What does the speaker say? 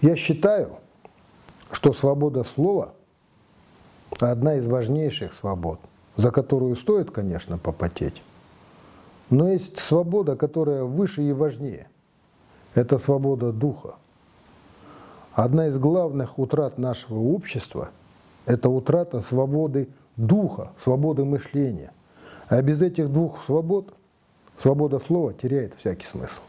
Я считаю, что свобода слова – одна из важнейших свобод, за которую стоит, конечно, попотеть. Но есть свобода, которая выше и важнее. Это свобода духа. Одна из главных утрат нашего общества – это утрата свободы духа, свободы мышления. А без этих двух свобод свобода слова теряет всякий смысл.